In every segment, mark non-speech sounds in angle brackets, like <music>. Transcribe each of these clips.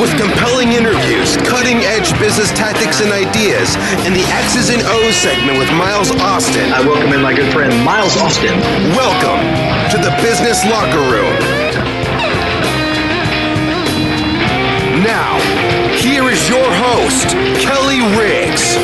with compelling interviews, cutting edge business tactics and ideas, and the X's and O's segment with Miles Austin. I welcome in my good friend Miles Austin. Welcome to the Business Locker Room. Now, here is your host, Kelly Riggs.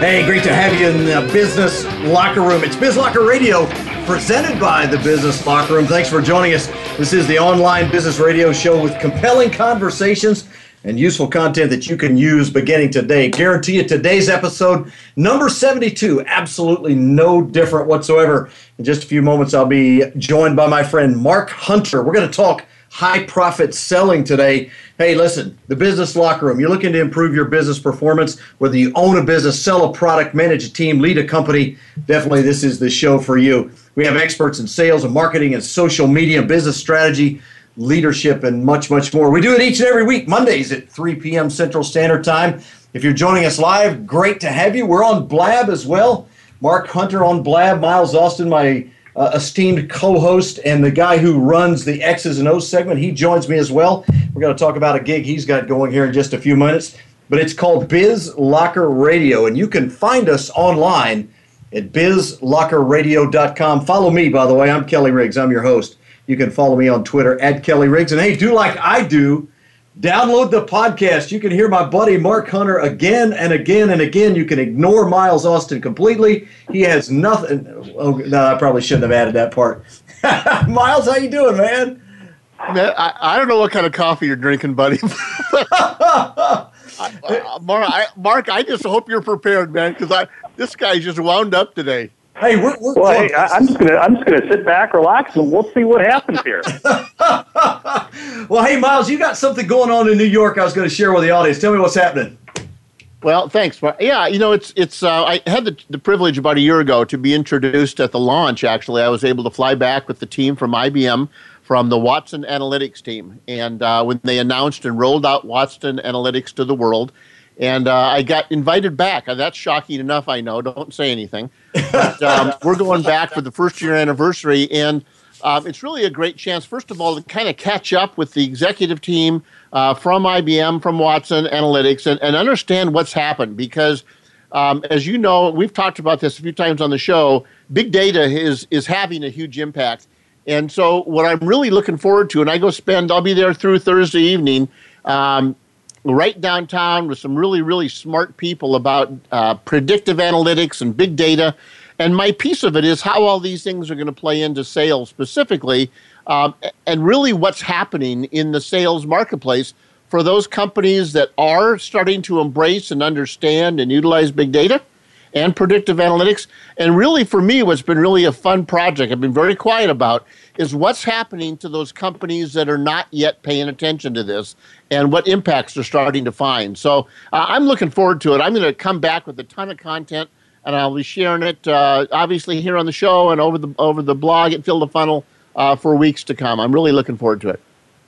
Hey, great to have you in the Business Locker Room. It's Biz Locker Radio, presented by the Business Locker Room. Thanks for joining us. This is the online business radio show with compelling conversations and useful content that you can use beginning today. Guarantee you today's episode, number 72, absolutely no different whatsoever. In just a few moments, I'll be joined by my friend Mark Hunter. We're going to talk high profit selling today. Hey, listen, the business locker room. You're looking to improve your business performance, whether you own a business, sell a product, manage a team, lead a company. Definitely, this is the show for you. We have experts in sales and marketing and social media, business strategy, leadership, and much, much more. We do it each and every week, Mondays at 3 p.m. Central Standard Time. If you're joining us live, great to have you. We're on Blab as well. Mark Hunter on Blab, Miles Austin, my uh, esteemed co-host and the guy who runs the X's and O's segment. He joins me as well. We're going to talk about a gig he's got going here in just a few minutes. But it's called Biz Locker Radio, and you can find us online at bizlockerradio.com. Follow me, by the way. I'm Kelly Riggs. I'm your host. You can follow me on Twitter at Kelly Riggs. And hey, do like I do. Download the podcast. You can hear my buddy Mark Hunter again and again and again. You can ignore Miles Austin completely. He has nothing. Oh, no, I probably shouldn't have added that part. <laughs> Miles, how you doing, man? Man, I, I don't know what kind of coffee you're drinking, buddy. <laughs> <laughs> I, Mark, I, Mark, I just hope you're prepared, man, because I this guy's just wound up today. Hey, we're, we're well, hey, I'm just gonna I'm just gonna sit back, relax, and we'll see what happens here. <laughs> well, hey, Miles, you got something going on in New York. I was going to share with the audience. Tell me what's happening. Well, thanks. Yeah, you know, it's it's. Uh, I had the, the privilege about a year ago to be introduced at the launch. Actually, I was able to fly back with the team from IBM from the Watson Analytics team, and uh, when they announced and rolled out Watson Analytics to the world, and uh, I got invited back. Uh, that's shocking enough, I know. Don't say anything. But <laughs> um, we're going back for the first year anniversary, and um, it's really a great chance, first of all, to kind of catch up with the executive team uh, from IBM, from Watson Analytics, and, and understand what's happened. Because, um, as you know, we've talked about this a few times on the show, big data is, is having a huge impact. And so, what I'm really looking forward to, and I go spend, I'll be there through Thursday evening. Um, right downtown with some really, really smart people about uh, predictive analytics and big data. And my piece of it is how all these things are going to play into sales specifically, um, and really what's happening in the sales marketplace for those companies that are starting to embrace and understand and utilize big data and predictive analytics. And really, for me, what's been really a fun project, I've been very quiet about, is what's happening to those companies that are not yet paying attention to this and what impacts they're starting to find. So uh, I'm looking forward to it. I'm going to come back with a ton of content. And I'll be sharing it, uh, obviously, here on the show and over the over the blog at Fill the Funnel uh, for weeks to come. I'm really looking forward to it.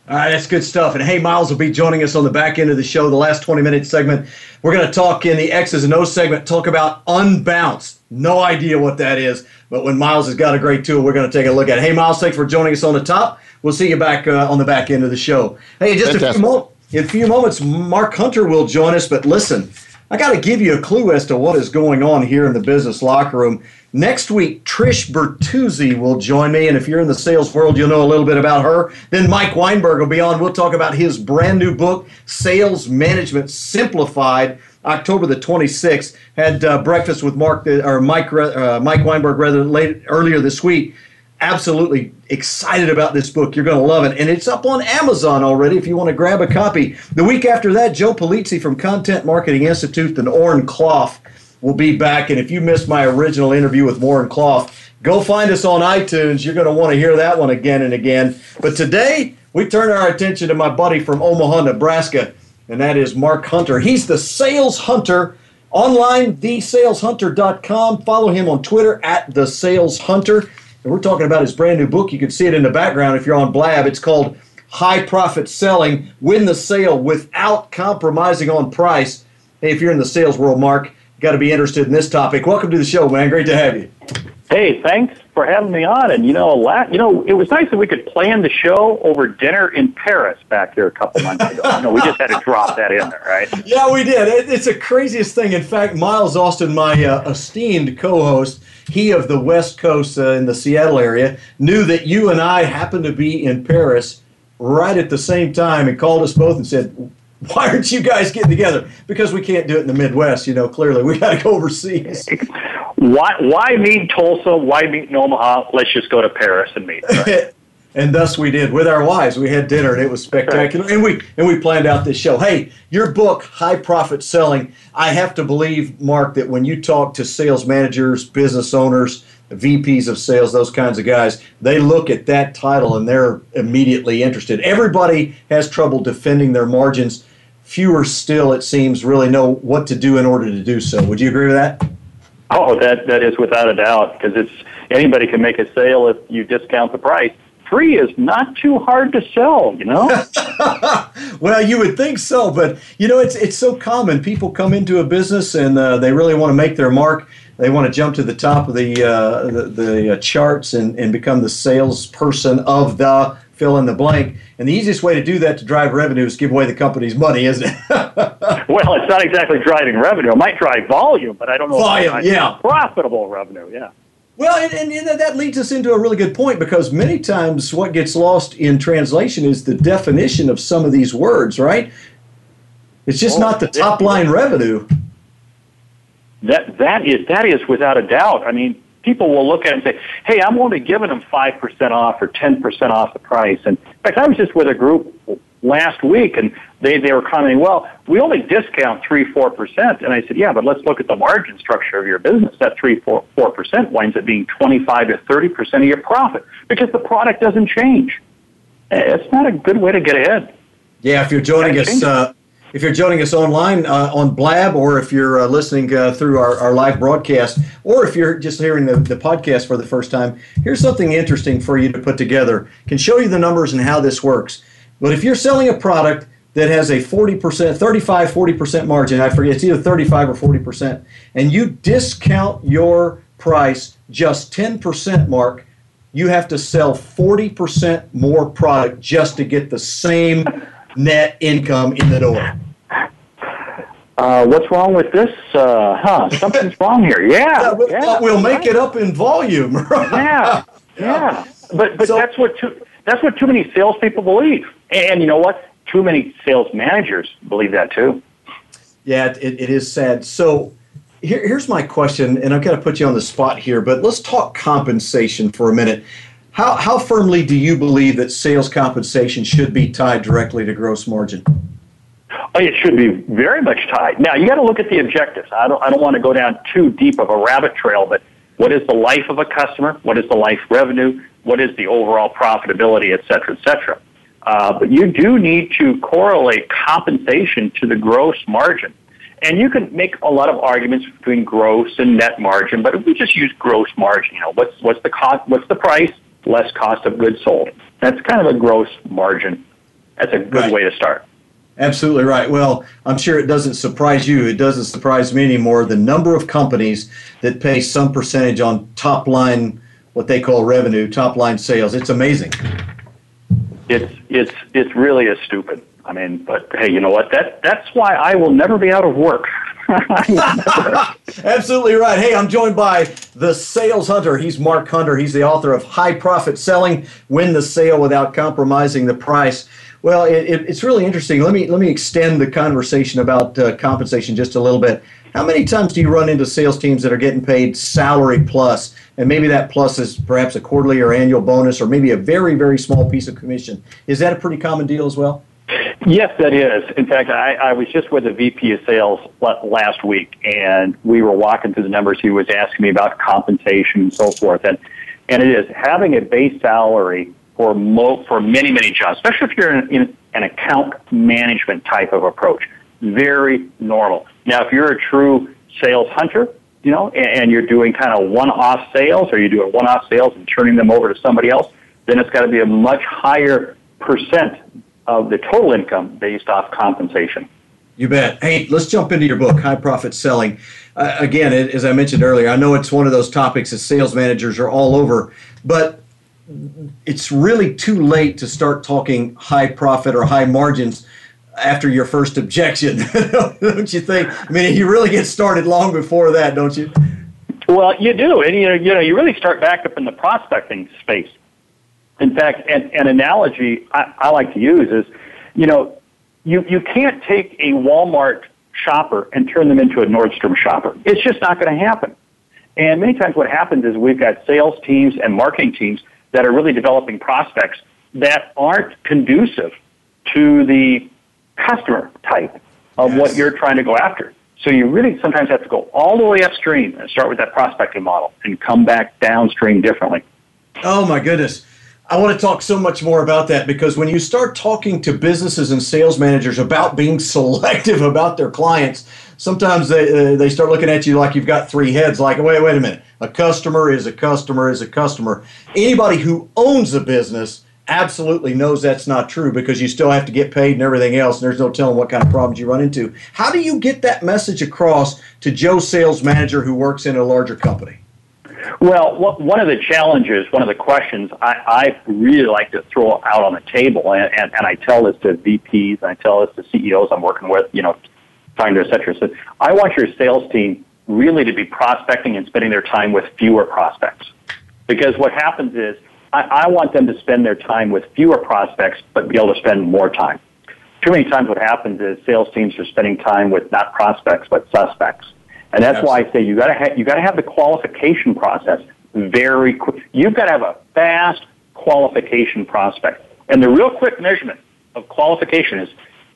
All right, that's good stuff. And hey, Miles will be joining us on the back end of the show, the last 20 minute segment. We're going to talk in the X's and O's segment, talk about unbounce. No idea what that is, but when Miles has got a great tool, we're going to take a look at it. Hey, Miles, thanks for joining us on the top. We'll see you back uh, on the back end of the show. Hey, just a few, mo- in a few moments, Mark Hunter will join us, but listen, I got to give you a clue as to what is going on here in the business locker room. Next week, Trish Bertuzzi will join me, and if you're in the sales world, you'll know a little bit about her. Then Mike Weinberg will be on. We'll talk about his brand new book, Sales Management Simplified. October the 26th. Had uh, breakfast with Mark or Mike uh, Mike Weinberg rather late earlier this week. Absolutely excited about this book. You're going to love it, and it's up on Amazon already. If you want to grab a copy. The week after that, Joe Pulizzi from Content Marketing Institute and Oren Klaff will be back. And if you missed my original interview with Oren Klaff, go find us on iTunes. You're going to want to hear that one again and again. But today, we turn our attention to my buddy from Omaha, Nebraska, and that is Mark Hunter. He's the sales hunter online, thesaleshunter.com. Follow him on Twitter at the Sales Hunter. And we're talking about his brand new book. You can see it in the background if you're on Blab. It's called High Profit Selling Win the Sale Without Compromising on Price. Hey, if you're in the sales world, Mark, got to be interested in this topic. Welcome to the show, man. Great to have you. Hey, thanks for having me on. And you know, la- you know, it was nice that we could plan the show over dinner in Paris back here a couple months ago. you know, we just had to drop that in there, right? <laughs> Yeah, we did. It, it's the craziest thing. In fact, Miles Austin, my uh, esteemed co-host, he of the West Coast uh, in the Seattle area, knew that you and I happened to be in Paris right at the same time and called us both and said, <laughs> why aren't you guys getting together? Because we can't do it in the Midwest, you know, clearly. We got to go overseas. <laughs> Why, why meet Tulsa? Why meet in Omaha? Let's just go to Paris and meet. Right? <laughs> and thus we did with our wives. We had dinner and it was spectacular. And we and we planned out this show. Hey, your book, High Profit Selling. I have to believe, Mark, that when you talk to sales managers, business owners, VPs of sales, those kinds of guys, they look at that title and they're immediately interested. Everybody has trouble defending their margins fewer still, it seems, really know what to do in order to do so. Would you agree with that? Oh, that that is without a doubt because it's anybody can make a sale if you discount the price. Free is not too hard to sell, you know. <laughs> well, you would think so, but you know it's it's so common. People come into a business and uh, they really want to make their mark. They want to jump to the top of the uh, the, the uh, charts and, and become the salesperson of the fill in the blank. And the easiest way to do that to drive revenue is give away the company's money, isn't it? <laughs> well, it's not exactly driving revenue. It might drive volume, but I don't know. Volume, yeah. Profitable revenue, yeah. Well, and, and, and, that leads us into a really good point because many times what gets lost in translation is the definition of some of these words, right? It's just oh, not the top line revenue. That that is that is without a doubt. I mean, people will look at it and say, "Hey, I'm only giving them five percent off or ten percent off the price." And in fact, I was just with a group last week, and they they were commenting, "Well, we only discount three four percent." And I said, "Yeah, but let's look at the margin structure of your business. That three four four percent winds up being twenty five to thirty percent of your profit because the product doesn't change. It's not a good way to get ahead." Yeah, if you're joining us. Uh, if you're joining us online uh, on Blab, or if you're uh, listening uh, through our, our, live broadcast, or if you're just hearing the, the podcast for the first time, here's something interesting for you to put together. Can show you the numbers and how this works. But if you're selling a product that has a 40%, 35, 40% margin, I forget, it's either 35 or 40%, and you discount your price just 10% mark, you have to sell 40% more product just to get the same net income in the door. Uh, what's wrong with this? Uh, huh? Something's wrong here. <laughs> Yeah, yeah, yeah we'll make right. it up in volume. <laughs> yeah, yeah. But but so, that's what too, that's what too many salespeople believe, and you know what? Too many sales managers believe that too. Yeah, it, it is sad. So here, here's my question, and I've got to put you on the spot here, but let's talk compensation for a minute. How, how firmly do you believe that sales compensation should be tied directly to gross margin? Oh, it should be very much tied. Now, you got to look at the objectives. I don't, I don't want to go down too deep of a rabbit trail, but what is the life of a customer? What is the life revenue? What is the overall profitability, et cetera, et cetera? Uh, but you do need to correlate compensation to the gross margin. And you can make a lot of arguments between gross and net margin, but if we just use gross margin, you know, what's, what's the cost, what's the price? Less cost of goods sold. That's kind of a gross margin. That's a good right. way to start. Absolutely right. Well, I'm sure it doesn't surprise you. It doesn't surprise me anymore. The number of companies that pay some percentage on top line, what they call revenue, top line sales. It's amazing. It's it's it's really a stupid. I mean, but hey, you know what? That that's why I will never be out of work. <laughs> Absolutely right. Hey, I'm joined by the sales hunter. He's Mark Hunter. He's the author of High Profit Selling Win the Sale Without Compromising the Price. Well, it, it, it's really interesting. Let me let me extend the conversation about uh, compensation just a little bit. How many times do you run into sales teams that are getting paid salary plus, and maybe that plus is perhaps a quarterly or annual bonus, or maybe a very very small piece of commission? Is that a pretty common deal as well? Yes, that is. In fact, I, I was just with the VP of sales last week, and we were walking through the numbers. He was asking me about compensation and so forth, and and it is having a base salary for mo- for many many jobs, especially if you're in, in an account management type of approach. Very normal. Now, if you're a true sales hunter, you know, and, and you're doing kind of one-off sales, or you're doing one-off sales and turning them over to somebody else, then it's got to be a much higher percent of the total income based off compensation. You bet. Hey, let's jump into your book, High Profit Selling. Uh, again, it, as I mentioned earlier, I know it's one of those topics that sales managers are all over, but it's really too late to start talking high profit or high margins after your first objection, <laughs> don't you think? I mean, you really get started long before that, don't you? Well, you do, and you know, you know, you really start back up in the prospecting space. In fact, an, an analogy I, I like to use is, you know, you, you can't take a Walmart shopper and turn them into a Nordstrom shopper. It's just not going to happen. And many times what happens is we've got sales teams and marketing teams that are really developing prospects that aren't conducive to the customer type of yes. what you're trying to go after. So you really sometimes have to go all the way upstream and start with that prospecting model and come back downstream differently. Oh my goodness. I want to talk so much more about that because when you start talking to businesses and sales managers about being <laughs> selective about their clients, sometimes they, uh, they start looking at you like you've got three heads. Like, wait, wait a minute. A customer is a customer is a customer. Anybody who owns a business absolutely knows that's not true because you still have to get paid and everything else, and there's no telling what kind of problems you run into. How do you get that message across to Joe Sales Manager who works in a larger company? Well, one of the challenges, one of the questions I, I really like to throw out on the table, and, and, and I tell this to VPs, and I tell this to CEOs I'm working with, you know, finder, et cetera. So I want your sales team really to be prospecting and spending their time with fewer prospects. Because what happens is I, I want them to spend their time with fewer prospects, but be able to spend more time. Too many times what happens is sales teams are spending time with not prospects, but suspects. And that's Absolutely. why I say you gotta ha- you gotta have the qualification process very quick. You've got to have a fast qualification prospect. And the real quick measurement of qualification is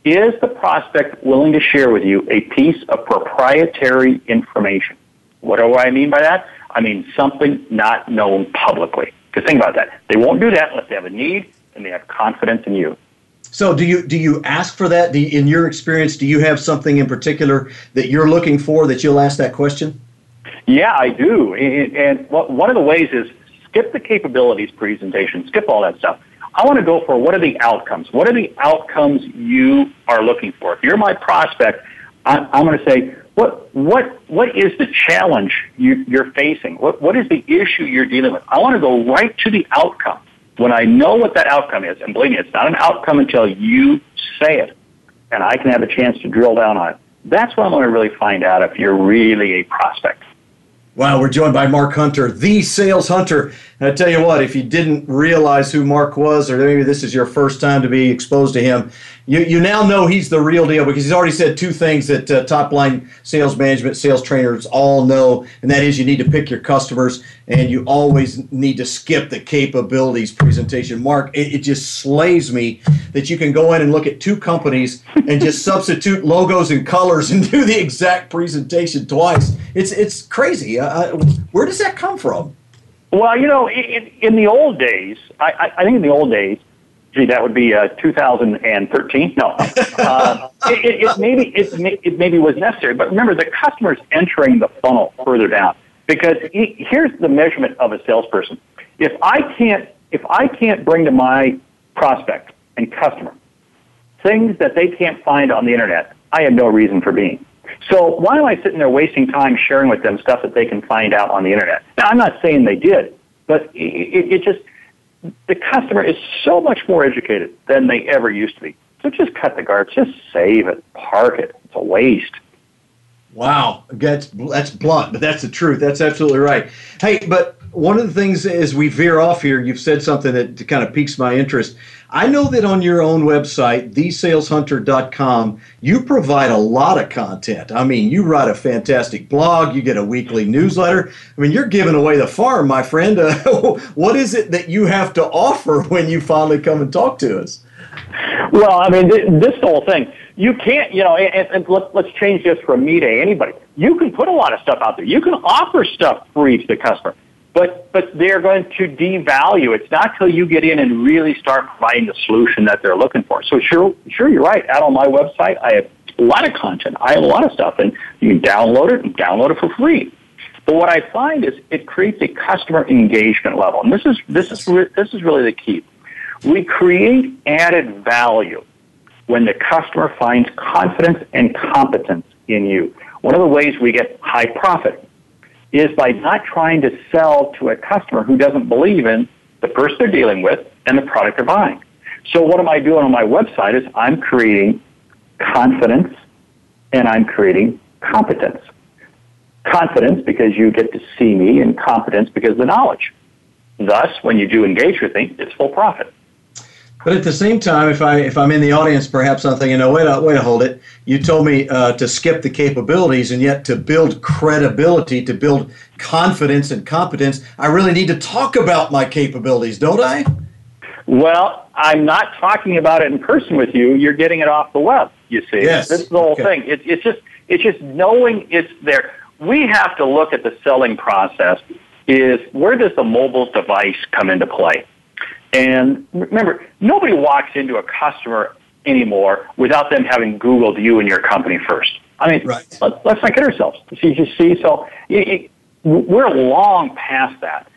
is the prospect willing to share with you a piece of proprietary information? What do I mean by that? I mean something not known publicly. Because think about that. They won't do that unless they have a need and they have confidence in you. So do you do you ask for that? You, in your experience, do you have something in particular that you're looking for that you'll ask that question? Yeah, I do. And, and one of the ways is skip the capabilities presentation, skip all that stuff. I want to go for what are the outcomes? What are the outcomes you are looking for? If you're my prospect, I, I'm going to say, what what what is the challenge you, you're facing? What what is the issue you're dealing with? I want to go right to the outcome when I know what that outcome is, and believe me, it's not an outcome until you say it, and I can have a chance to drill down on it. That's when I'm going to really find out if you're really a prospect. Wow, we're joined by Mark Hunter, the sales hunter. And I tell you what, if you didn't realize who Mark was, or maybe this is your first time to be exposed to him, you, you now know he's the real deal because he's already said two things that uh, top line sales management, sales trainers all know, and that is you need to pick your customers and you always need to skip the capabilities presentation. Mark, it, it just slays me that you can go in and look at two companies <laughs> and just substitute logos and colors and do the exact presentation twice. It's, it's crazy. Uh, where does that come from? Well, you know, in, in the old days, I, I think in the old days, gee, that would be uh, 2013. No, uh, <laughs> it, it, it, maybe it, it maybe was necessary, but remember the customer's entering the funnel further down because he, here's the measurement of a salesperson. If I can't if I can't bring to my prospect and customer things that they can't find on the internet, I have no reason for being. So why am I sitting there wasting time sharing with them stuff that they can find out on the internet? Now I'm not saying they did, but it, it just the customer is so much more educated than they ever used to be. So just cut the guards, just save it, park it. It's a waste. Wow, that's that's blunt, but that's the truth. That's absolutely right. Hey, but one of the things as we veer off here, you've said something that kind of piques my interest. I know that on your own website, thesaleshunter.com, you provide a lot of content. I mean, you write a fantastic blog, you get a weekly newsletter. I mean, you're giving away the farm, my friend. Uh, <laughs> what is it that you have to offer when you finally come and talk to us? Well, I mean, this whole thing, you can't, you know, and, and let, let's change this from me to anybody. You can put a lot of stuff out there. You can offer stuff free to the customer, but but they're going to devalue. It's not till you get in and really start providing the solution that they're looking for. So sure, sure, you're right. Out on my website, I have a lot of content. I have a lot of stuff, and you can download it and download it for free. But what I find is it creates a customer engagement level, and this is this is this is really the key we create added value when the customer finds confidence and competence in you. One of the ways we get high profit is by not trying to sell to a customer who doesn't believe in the person they're dealing with and the product they're buying. So what am I doing on my website is I'm creating confidence and I'm creating competence. Confidence because you get to see me and competence because of the knowledge. Thus, when you do engage with me, it's full profit. But at the same time, if I if I'm in the audience, perhaps I'm thinking, no, wait, a, wait, a hold it. You told me uh, to skip the capabilities, and yet to build credibility, to build confidence and competence, I really need to talk about my capabilities, don't I? Well, I'm not talking about it in person with you. You're getting it off the web. You see, yes. this is the whole okay. thing. It, it's just it's just knowing it's there. We have to look at the selling process. Is where does the mobile device come into play? And remember, nobody walks into a customer anymore without them having Googled you and your company first. I mean, right. let, us not kid ourselves. See, you see, so it, it, we're long past that.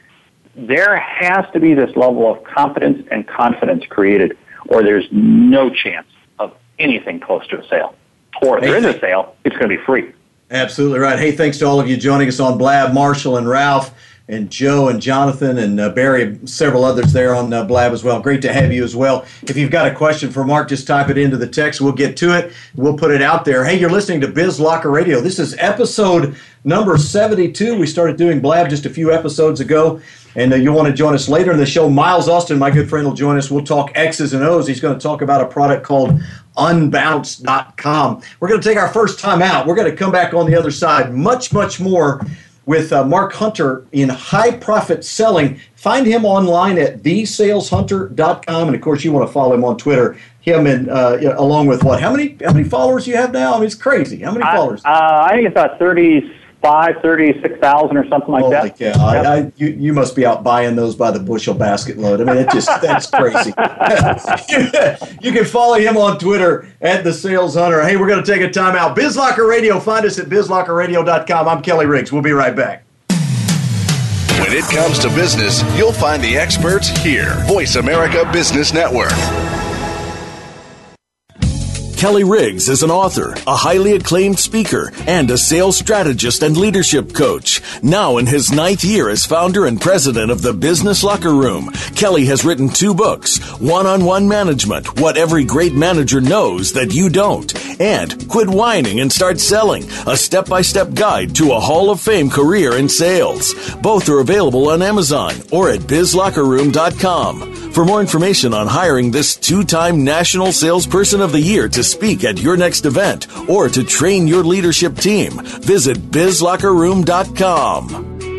There has to be this level of competence and confidence created, or there's no chance of anything close to a sale. Or if there is a sale, it's going to be free. Absolutely right. Hey, thanks to all of you joining us on Blab, Marshall, and Ralph and Joe and Jonathan and uh, Barry, several others there on uh, Blab as well. Great to have you as well. If you've got a question for Mark, just type it into the text. We'll get to it. We'll put it out there. Hey, you're listening to Biz Locker Radio. This is episode number 72. We started doing Blab just a few episodes ago. And uh, you'll want to join us later in the show. Miles Austin, my good friend, will join us. We'll talk X's and O's. He's going to talk about a product called unbounce.com. We're going to take our first time out. We're going to come back on the other side. Much, much more with uh, Mark Hunter in high profit selling. Find him online at thesaleshunter.com. And of course, you want to follow him on Twitter. Him and uh, along with what? How many how many followers you have now? I mean, it's crazy. How many followers? Uh, I think it's about 30 five, thirty, six thousand, or something like Holy that. Yeah, I, I, you, you must be out buying those by the bushel basket load. I mean, it just that's crazy. <laughs> <laughs> you can follow him on Twitter at the Sales Hunter. Hey, we're going to take a timeout. BizLocker Radio. Find us at bizlockerradio.com. I'm Kelly Riggs. We'll be right back. When it comes to business, you'll find the experts here. Voice America Business Network. Kelly Riggs is an author, a highly acclaimed speaker, and a sales strategist and leadership coach. Now in his ninth year as founder and president of the Business Locker Room, Kelly has written two books, One on One Management, What Every Great Manager Knows That You Don't, and Quit Whining and Start Selling, a step by step guide to a Hall of Fame career in sales. Both are available on Amazon or at bizlockerroom.com. For more information on hiring this two time National Salesperson of the Year to speak at your next event or to train your leadership team, visit bizlockerroom.com.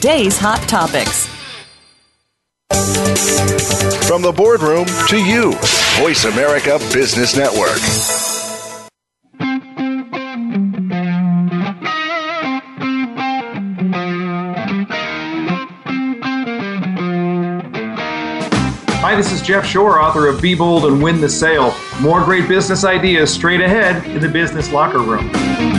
today's hot topics. From the boardroom to you, Voice America Business Network. Hi, this is Jeff Shore, author of Be Bold and Win the Sale. More great business ideas straight ahead in the business locker room.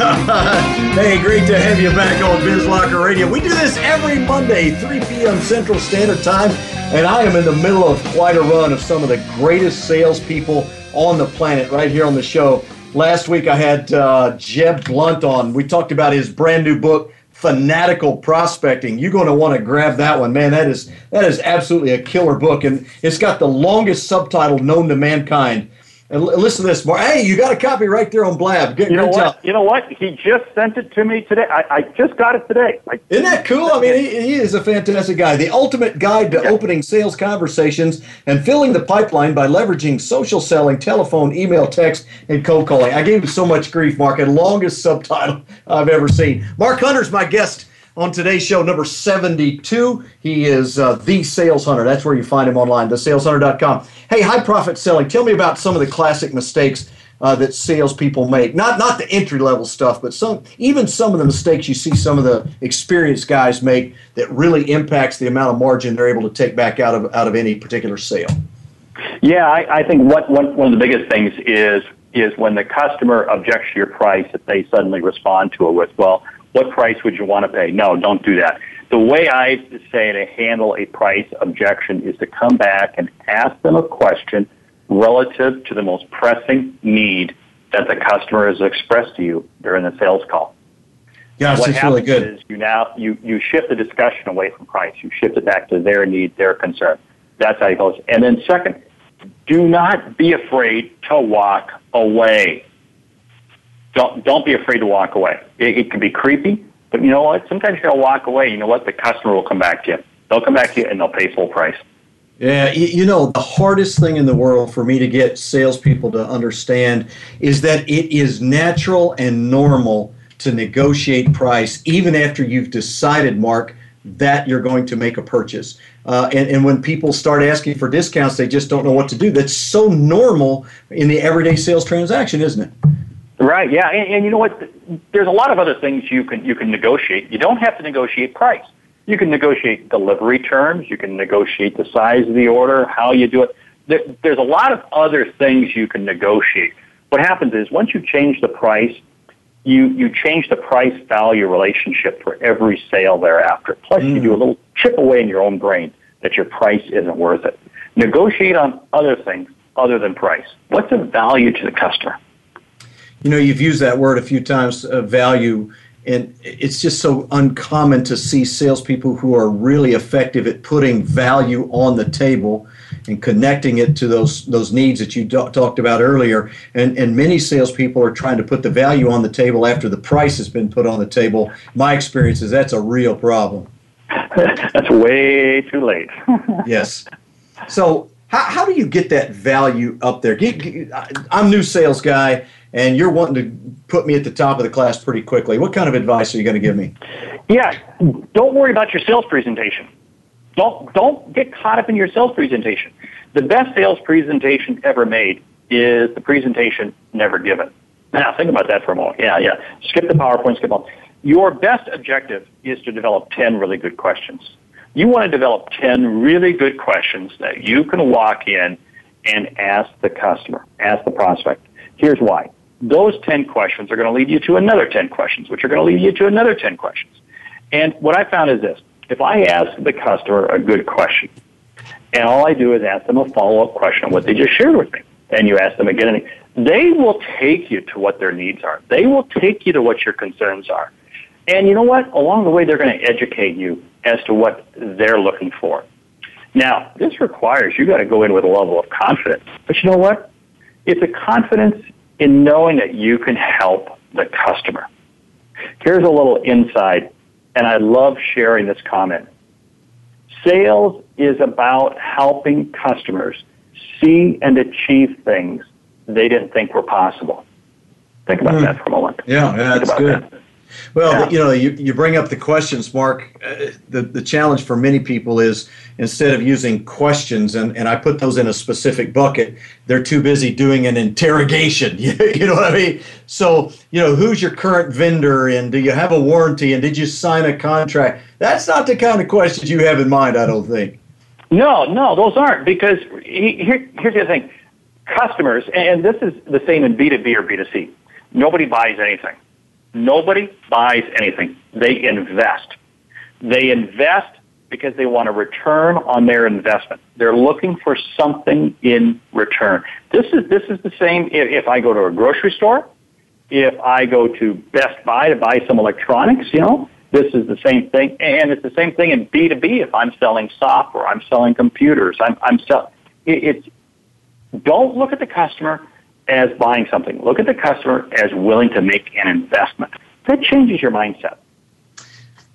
<laughs> Hey, great to have you back on Biz Locker Radio. We do this every Monday, 3 p.m. Central Standard Time, and I am in the middle of quite a run of some of the greatest salespeople on the planet right here on the show. Last week I had uh, Jeb Blount on. We talked about his brand new book, Fanatical Prospecting. You're going to want to grab that one, man. That is that is absolutely a killer book, and it's got the longest subtitle known to mankind. And listen to this, Mark. Hey, you got a copy right there on Blab. Get, you know what? Job. You know what? He just sent it to me today. I, I just got it today. I, Isn't that cool? I mean, he, he, is a fantastic guy. The ultimate guide to yeah. opening sales conversations and filling the pipeline by leveraging social selling, telephone, email, text, and cold calling. I gave him so much grief, Mark. And longest subtitle I've ever seen. Mark Hunter's my guest on today's show, number 72. He is uh, the sales hunter. That's where you find him online, thesaleshunter.com. Hey, high profit selling. Tell me about some of the classic mistakes uh, that salespeople make. Not not the entry level stuff, but some even some of the mistakes you see some of the experienced guys make that really impacts the amount of margin they're able to take back out of out of any particular sale. Yeah, I, I think what, what one of the biggest things is is when the customer objects to your price, that they suddenly respond to it with, well, what price would you want to pay? No, don't do that. The way I say to handle a price objection is to come back and ask them a question relative to the most pressing need that the customer has expressed to you during the sales call. Yeah, what happens really good. is you now you, you shift the discussion away from price. You shift it back to their need, their concern. That's how it goes. And then second, do not be afraid to walk away don't don't be afraid to walk away. It, it can be creepy, but you know what? Sometimes you gotta walk away. You know what? The customer will come back to you. They'll come back to you and they'll pay full price. Yeah, you know, the hardest thing in the world for me to get salespeople to understand is that it is natural and normal to negotiate price even after you've decided, Mark, that you're going to make a purchase. Uh, and, and when people start asking for discounts, they just don't know what to do. That's so normal in the everyday sales transaction, isn't it? Right. Yeah. And, and you know what? There's a lot of other things you can you can negotiate. You don't have to negotiate price. You can negotiate delivery terms. You can negotiate the size of the order, how you do it. There, there's a lot of other things you can negotiate. What happens is once you change the price, you you change the price value relationship for every sale thereafter. Plus, mm. you do a little chip away in your own brain that your price isn't worth it. Negotiate on other things other than price. What's the value to the customer? You know, you've used that word a few times, uh, value, and it's just so uncommon to see salespeople who are really effective at putting value on the table and connecting it to those those needs that you do- talked about earlier. And and many salespeople are trying to put the value on the table after the price has been put on the table. My experience is that's a real problem. <laughs> that's way too late. <laughs> yes. So how, how do you get that value up there? I'm new sales guy and you're wanting to put me at the top of the class pretty quickly. What kind of advice are you going to give me? Yeah, don't worry about your sales presentation. Don't don't get caught up in your sales presentation. The best sales presentation ever made is the presentation never given. Now think about that for a moment. Yeah, yeah. Skip the PowerPoint, skip all. Your best objective is to develop 10 really good questions. You want to develop 10 really good questions that you can walk in and ask the customer, ask the prospect. Here's why those 10 questions are going to lead you to another 10 questions, which are going to lead you to another 10 questions. And what I found is this. If I ask the customer a good question, and all I do is ask them a follow-up question on what they just shared with me, and you ask them again, they will take you to what their needs are. They will take you to what your concerns are. And you know what? Along the way, they're going to educate you as to what they're looking for. Now, this requires you got to go in with a level of confidence. But you know what? It's a confidence in knowing that you can help the customer. Here's a little insight, and I love sharing this comment. Sales is about helping customers see and achieve things they didn't think were possible. Think about mm. that for a moment. Yeah, yeah that's good. That. Well, yeah. you know, you, you bring up the questions, Mark. Uh, the, the challenge for many people is instead of using questions, and, and I put those in a specific bucket, they're too busy doing an interrogation. <laughs> you know what I mean? So, you know, who's your current vendor, and do you have a warranty, and did you sign a contract? That's not the kind of questions you have in mind, I don't think. No, no, those aren't, because here, here's the thing customers, and this is the same in B2B or B2C, nobody buys anything Nobody buys anything. They invest. They invest because they want a return on their investment. They're looking for something in return. This is this is the same if, if I go to a grocery store, if I go to Best Buy to buy some electronics, you know, this is the same thing, and it's the same thing in B two B. If I'm selling software, I'm selling computers, I'm I'm selling. It, it's don't look at the customer as buying something. Look at the customer as willing to make an investment. That changes your mindset.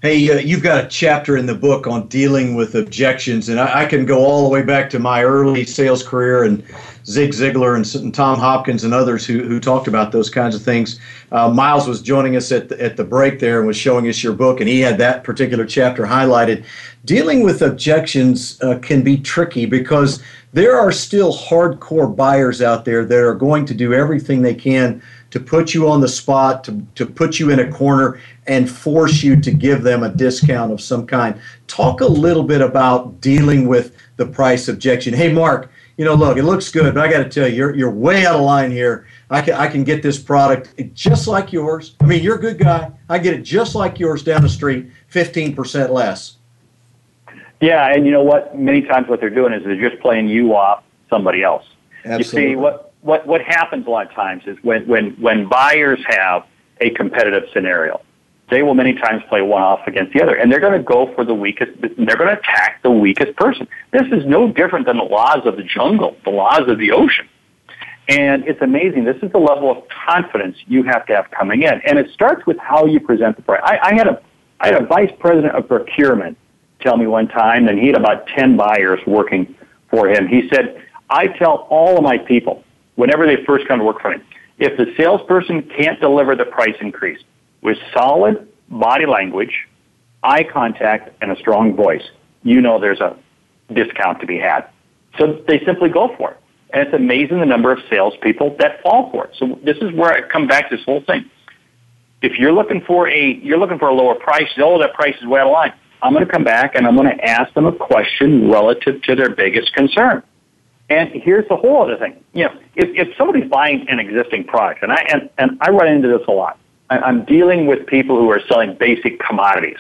Hey, uh, you've got a chapter in the book on dealing with objections, and I, I, can go all the way back to my early sales career and Zig Ziglar and, and Tom Hopkins and others who, who talked about those kinds of things. Uh, Miles was joining us at the, at the break there and was showing us your book, and he had that particular chapter highlighted. Dealing with objections uh, can be tricky because there are still hardcore buyers out there that are going to do everything they can to put you on the spot, to, to put you in a corner, and force you to give them a discount of some kind. Talk a little bit about dealing with the price objection. Hey, Mark, you know, look, it looks good, but I got to tell you, you're, you're way out of line here. I can, I can get this product just like yours. I mean, you're a good guy. I get it just like yours down the street, 15% less. Yeah, and you know what? Many times what they're doing is they're just playing you off somebody else. Absolutely. You see, what what what happens a lot of times is when when when buyers have a competitive scenario, they will many times play one off against the other, and they're going to go for the weakest. They're going to attack the weakest person. This is no different than the laws of the jungle, the laws of the ocean. And it's amazing. This is the level of confidence you have to have coming in, and it starts with how you present the price. I, I had a I had a vice president of procurement tell me one time, and he had about ten buyers working for him. He said, "I tell all of my people whenever they first come to work for me. If the salesperson can't deliver the price increase with solid body language, eye contact, and a strong voice, you know there's a discount to be had. So they simply go for it. And it's amazing the number of salespeople that fall for it. So this is where I come back to this whole thing. If you're looking for a you're looking for a lower price, oh that price is way out of line. I'm going to come back and I'm going to ask them a question relative to their biggest concern. And here's the whole other thing. You know, if, if somebody's buying an existing product, and I and, and I run into this a lot. I, I'm dealing with people who are selling basic commodities,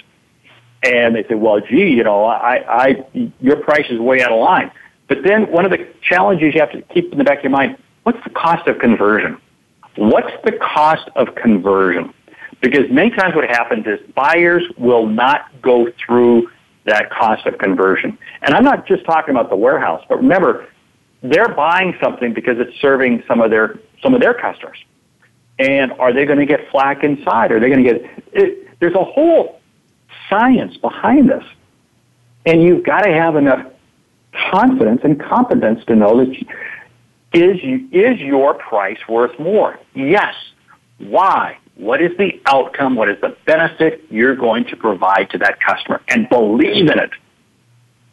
and they say, "Well, gee, you know, I, I your price is way out of line." But then one of the challenges you have to keep in the back of your mind: what's the cost of conversion? What's the cost of conversion? Because many times what happens is buyers will not go through that cost of conversion. And I'm not just talking about the warehouse, but remember, they're buying something because it's serving some of their some of their customers. And are they going to get flack inside? Are they going to get it, there's a whole science behind this. And you've got to have enough confidence and competence to know that is is your price worth more? Yes. Why? What is the outcome? What is the benefit you're going to provide to that customer? And believe in it.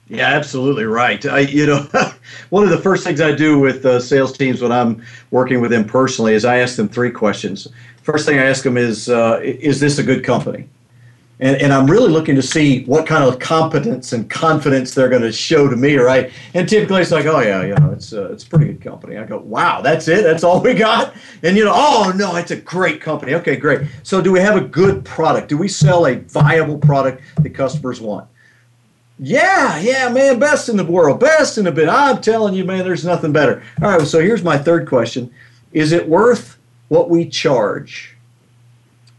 Yeah, absolutely right. I, you know, <laughs> one of the first things I do with uh, sales teams when I'm working with them personally is I ask them three questions. First thing I ask them is, uh, is this a good company? And, and I'm really looking to see what kind of competence and confidence they're going to show to me, right? And typically it's like, oh yeah, you know, it's uh, it's a pretty good company. I go, wow, that's it, that's all we got. And you know, oh no, it's a great company. Okay, great. So do we have a good product? Do we sell a viable product that customers want? Yeah, yeah, man, best in the world, best in the bit. I'm telling you, man, there's nothing better. All right, so here's my third question Is it worth what we charge?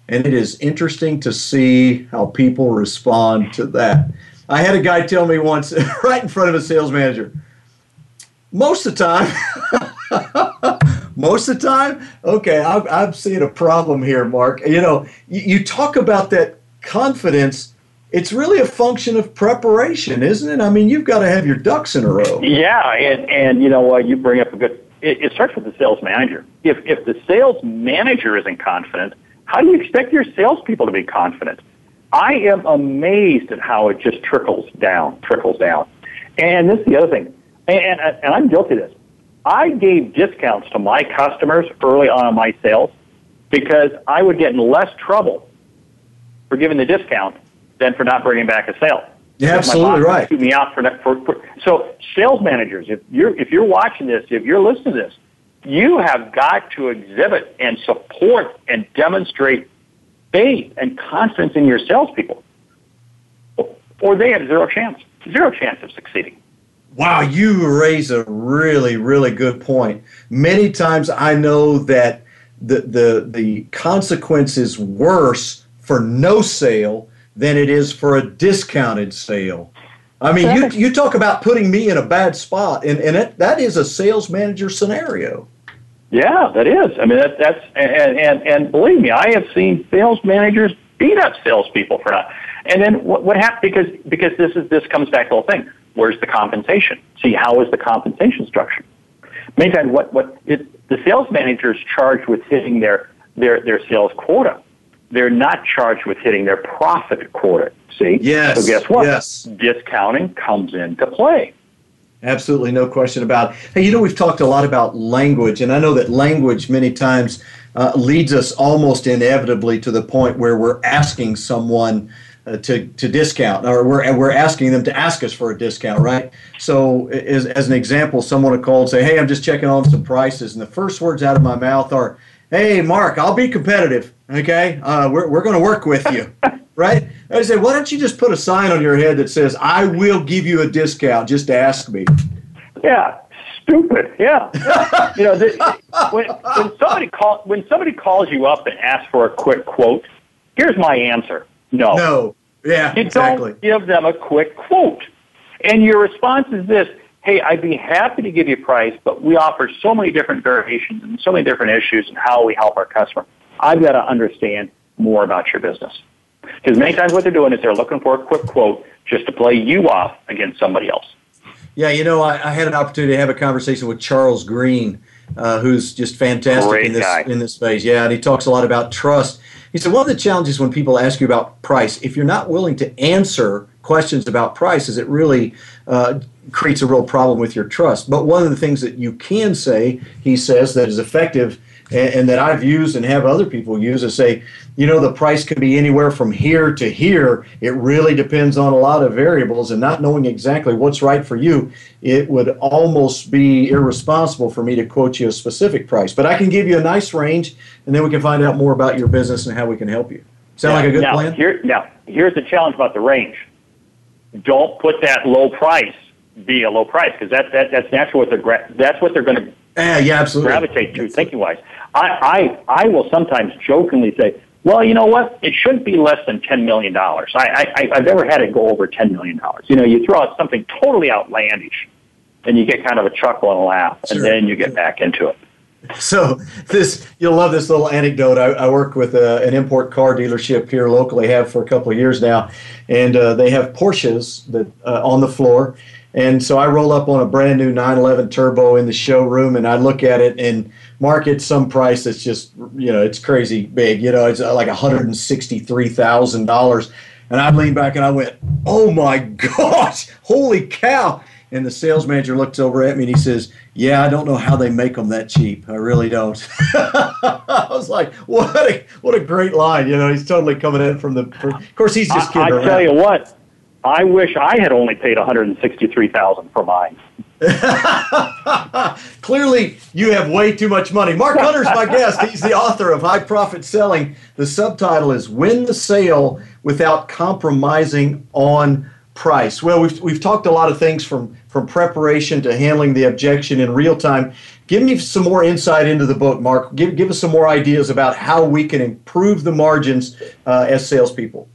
And it is interesting to see how people respond to that. I had a guy tell me once, <laughs> right in front of a sales manager, most of the time, <laughs> most of the time, okay, I'm, I'm seeing a problem here, Mark. You know, you, you talk about that confidence it's really a function of preparation, isn't it? I mean, you've got to have your ducks in a row. Yeah, and and you know what? You bring up a good. It, it starts with the sales manager. If if the sales manager isn't confident, how do you expect your salespeople to be confident? I am amazed at how it just trickles down, trickles down. And this is the other thing, and, and, and I'm guilty of this. I gave discounts to my customers early on in my sales because I would get in less trouble for giving the discount than for not bringing back a sale. Yeah, absolutely right. Shoot me out for that. For, for, so, sales managers, if you're if you're watching this, if you're listening to this, you have got to exhibit and support and demonstrate faith and confidence in your salespeople, or they have zero chance, zero chance of succeeding. Wow, you raise a really, really good point. Many times I know that the the the consequence is worse for no sale than it is for a discounted sale. I mean, you, you talk about putting me in a bad spot, and, and it, that is a sales manager scenario. Yeah, that is. I mean, that, that's and, and and believe me, I have seen sales managers beat up salespeople for that. And then what, what happened? Because because this is this comes back to the whole thing. Where's the compensation? See, how is the compensation structure? Many times, what what it, the sales manager is charged with hitting their their their sales quota. They're not charged with hitting their profit quota. See? Yes. So guess what? Yes. Discounting comes into play. Absolutely, no question about. It. Hey, you know we've talked a lot about language, and I know that language many times uh, leads us almost inevitably to the point where we're asking someone uh, to, to discount, or we're, we're asking them to ask us for a discount, right? So, as, as an example, someone will call and say, Hey, I'm just checking on some prices. And the first words out of my mouth are, Hey, Mark, I'll be competitive. Okay. Uh, we're we're going to work with you. <laughs> right? I say, Why don't you just put a sign on your head that says, I will give you a discount? Just ask me. Yeah. Stupid, yeah. <laughs> you know, the, when, when somebody call, when somebody calls you up and asks for a quick quote, here's my answer no. No. Yeah, you exactly. don't give them a quick quote. And your response is this, hey, I'd be happy to give you a price, but we offer so many different variations and so many different issues and how we help our customer. I've got to understand more about your business. Because many times what they're doing is they're looking for a quick quote just to play you off against somebody else. Yeah, you know, I, I had an opportunity to have a conversation with Charles Green, uh, who's just fantastic Great in this guy. in this space. Yeah, and he talks a lot about trust. He said one of the challenges when people ask you about price, if you're not willing to answer questions about price, is it really uh, creates a real problem with your trust. But one of the things that you can say, he says, that is effective and, and that I've used and have other people use is say, you know, the price could be anywhere from here to here. It really depends on a lot of variables, and not knowing exactly what's right for you, it would almost be irresponsible for me to quote you a specific price. But I can give you a nice range, and then we can find out more about your business and how we can help you. Sound like a good now, plan? Here, now, here's the challenge about the range. Don't put that low price be a low price because that, that that's naturally what they're that's what they're going to yeah, yeah, absolutely. gravitate to thinking wise. I, I I will sometimes jokingly say, well, you know what? It shouldn't be less than ten million dollars. I, I I've never had it go over ten million dollars. You know, you throw out something totally outlandish, and you get kind of a chuckle and a laugh, Sure. and then you get back into it. So this, you'll love this little anecdote. I, I work with uh an import car dealership here locally, have for a couple of years now, and uh, they have Porsches that uh, on the floor. And so I roll up on a brand new 911 Turbo in the showroom, and I look at it and mark it some price that's just, you know, it's crazy big. You know, it's uh, like $163,000. And I leaned back and I went, "Oh my gosh, holy cow!" And the sales manager looks over at me and he says, "Yeah, I don't know how they make them that cheap. I really don't." <laughs> I was like, "What a what a great line!" You know, he's totally coming in from the. Of course, he's just I, kidding I around. tell you what, I wish I had only paid one hundred and sixty-three thousand for mine. <laughs> Clearly, you have way too much money. Mark Hunter's my guest. He's the author of High Profit Selling. The subtitle is Win the Sale Without Compromising on Price. Well, we've, we've talked a lot of things from, from preparation to handling the objection in real time. Give me some more insight into the book, Mark. Give, give us some more ideas about how we can improve the margins uh, as salespeople.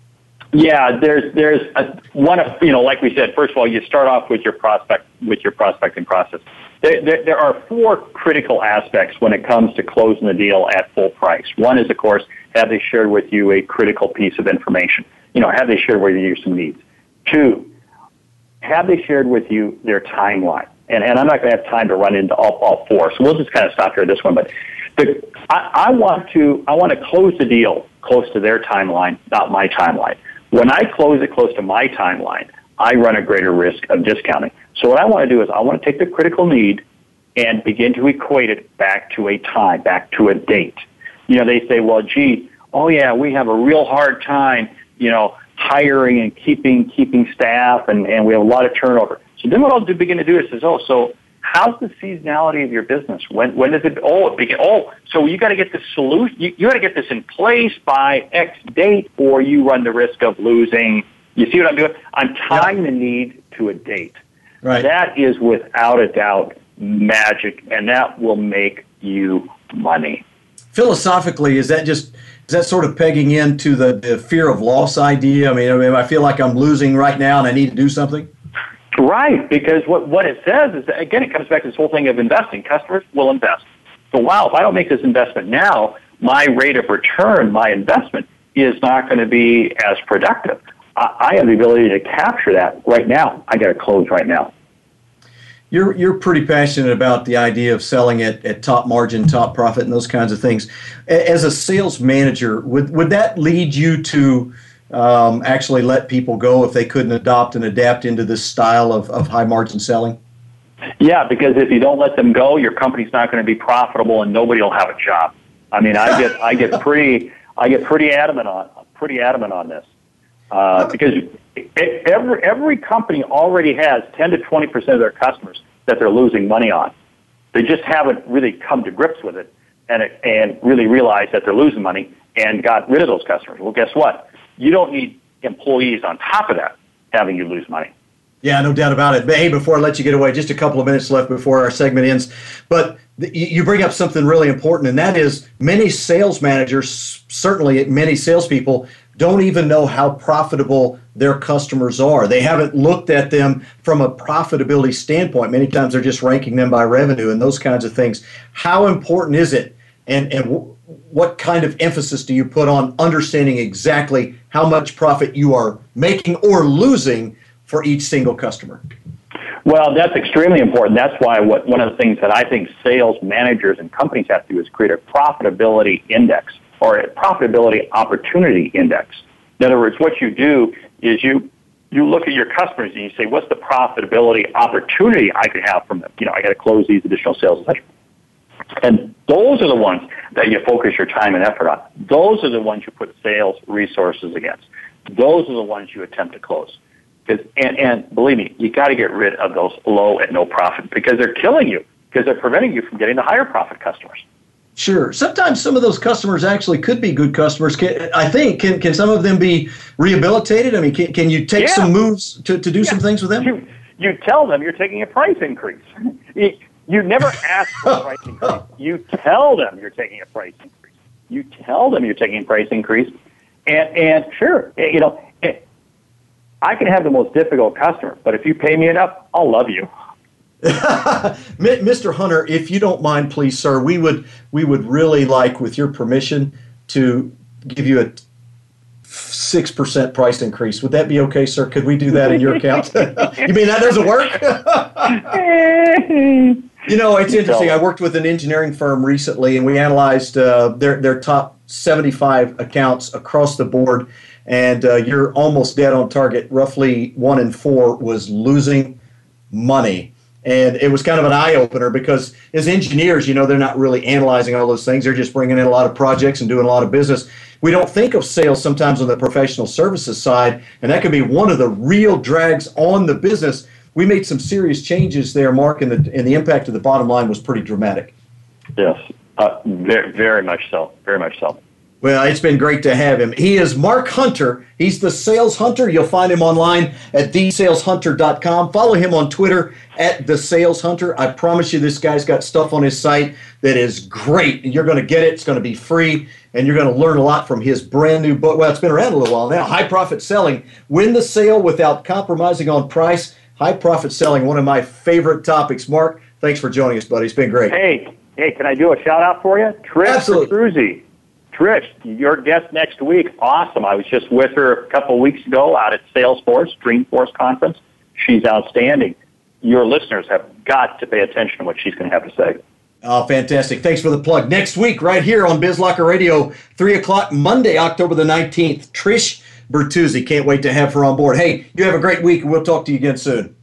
Yeah, there's there's a, one of you know, like we said. First of all, you start off with your prospect with your prospecting process. There, there, there are four critical aspects when it comes to closing the deal at full price. One is, of course, have they shared with you a critical piece of information? You know, have they shared with you some needs? Two, have they shared with you their timeline? And, and I'm not going to have time to run into all, all four, so we'll just kind of stop here at this one. But the, I, I want to I want to close the deal close to their timeline, not my timeline. When I close it close to my timeline, I run a greater risk of discounting. So what I want to do is I want to take the critical need and begin to equate it back to a time, back to a date. You know, they say, well, gee, oh yeah, we have a real hard time, you know, hiring and keeping keeping staff, and, and we have a lot of turnover. So then what I'll do begin to do is says, oh, so how's the seasonality of your business? When when does it oh it begin oh so you got to get this solution you, you got to get this in place by X date or you run the risk of losing. You see what I'm doing? I'm tying the need to a date. Right. That is without a doubt magic, and that will make you money. Philosophically, is that just is that sort of pegging into the, the fear of loss idea? I mean, I mean, I feel like I'm losing right now and I need to do something. Right, because what, what it says is, that, again, it comes back to this whole thing of investing. Customers will invest. So, wow, if I don't make this investment now, my rate of return, my investment, is not going to be as productive. I, I have the ability to capture that right now. I got to close right now. You're, you're pretty passionate about the idea of selling at, at top margin, top profit, and those kinds of things. As a sales manager, would, would that lead you to um, actually let people go if they couldn't adopt and adapt into this style of, of high margin selling? Yeah, because if you don't let them go, your company's not going to be profitable, and nobody will have a job. I mean, I get I get pretty I get pretty adamant on pretty adamant on this uh, because every every company already has ten to twenty percent of their customers that they're losing money on. They just haven't really come to grips with it and it, and really realized that they're losing money and got rid of those customers. Well, guess what? You don't need employees on top of that having you lose money. Yeah, no doubt about it. But hey, before I let you get away, just a couple of minutes left before our segment ends. But you bring up something really important, and that is many sales managers, certainly many salespeople, don't even know how profitable their customers are. They haven't looked at them from a profitability standpoint. Many times they're just ranking them by revenue and those kinds of things. How important is it? And, and what kind of emphasis do you put on understanding exactly how much profit you are making or losing for each single customer? Well, that's extremely important. That's why what, one of the things that I think sales managers and companies have to do is create a profitability index or a profitability opportunity index. In other words, what you do is you you look at your customers and you say, what's the profitability opportunity I could have from them? You know, I got to close these additional sales, And those are the ones that you focus your time and effort on. Those are the ones you put sales resources against. Those are the ones you attempt to close. Because and, and believe me, you got to get rid of those low and no profit because they're killing you because they're preventing you from getting the higher profit customers. Sure. Sometimes some of those customers actually could be good customers. Can, I think can can some of them be rehabilitated? I mean, can, can you take yeah. some moves to, to do yeah. some things with them? You, you tell them you're taking a price increase. <laughs> You never <laughs> ask for a price increase. You tell them you're taking a price increase. You tell them you're taking a price increase, and and sure, eh, you know, eh, I can have the most difficult customer, but if you pay me enough, I'll love you. <laughs> Mr. Hunter, if you don't mind, please, sir, we would we would really like, with your permission, to give you a six percent price increase. Would that be okay, sir? Could we do that in your account? <laughs> you mean that doesn't work? You know, it's interesting. I worked with an engineering firm recently, and we analyzed uh, their their top seventy five accounts across the board, and uh, you're almost dead on target. Roughly one in four was losing money and it was kind of an eye opener because as engineers, you know, they're not really analyzing all those things. They're just bringing in a lot of projects and doing a lot of business. We don't think of sales sometimes on the professional services side, and that can be one of the real drags on the business. We made some serious changes there, Mark, and the, and the impact of the bottom line was pretty dramatic. Yes, uh, very, very much so. Very much so. Well, it's been great to have him. He is Mark Hunter. He's the sales hunter. You'll find him online at thesaleshunter.com. Follow him on Twitter at the sales hunter. I promise you, this guy's got stuff on his site that is great. and You're going to get it. It's going to be free, and you're going to learn a lot from his brand new book. Well, it's been around a little while now. High profit selling. Win the sale without compromising on price. High profit selling, one of my favorite topics. Mark, thanks for joining us, buddy. It's been great. Hey, hey, can I do a shout out for you? Trish Absolutely. Trish, your guest next week, awesome. I was just with her a couple of weeks ago out at Salesforce, Dreamforce conference. She's outstanding. Your listeners have got to pay attention to what she's going to have to say. Oh, fantastic. Thanks for the plug. Next week, right here on BizLocker Radio, 3 o'clock, Monday, October the 19th, Trish Bertuzzi. Can't wait to have her on board. Hey, you have a great week, and we'll talk to you again soon.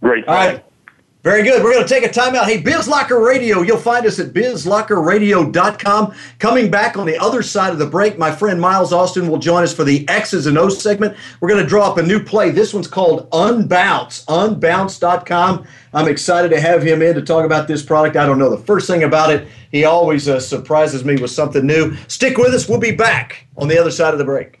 Great. All right. Very good. We're going to take a timeout. Hey, BizLocker Radio, you'll find us at bizlockerradio.com. Coming back on the other side of the break, my friend Miles Austin will join us for the X's and O's segment. We're going to draw up a new play. This one's called Unbounce, unbounce.com. I'm excited to have him in to talk about this product. I don't know the first thing about it. He always uh, surprises me with something new. Stick with us. We'll be back on the other side of the break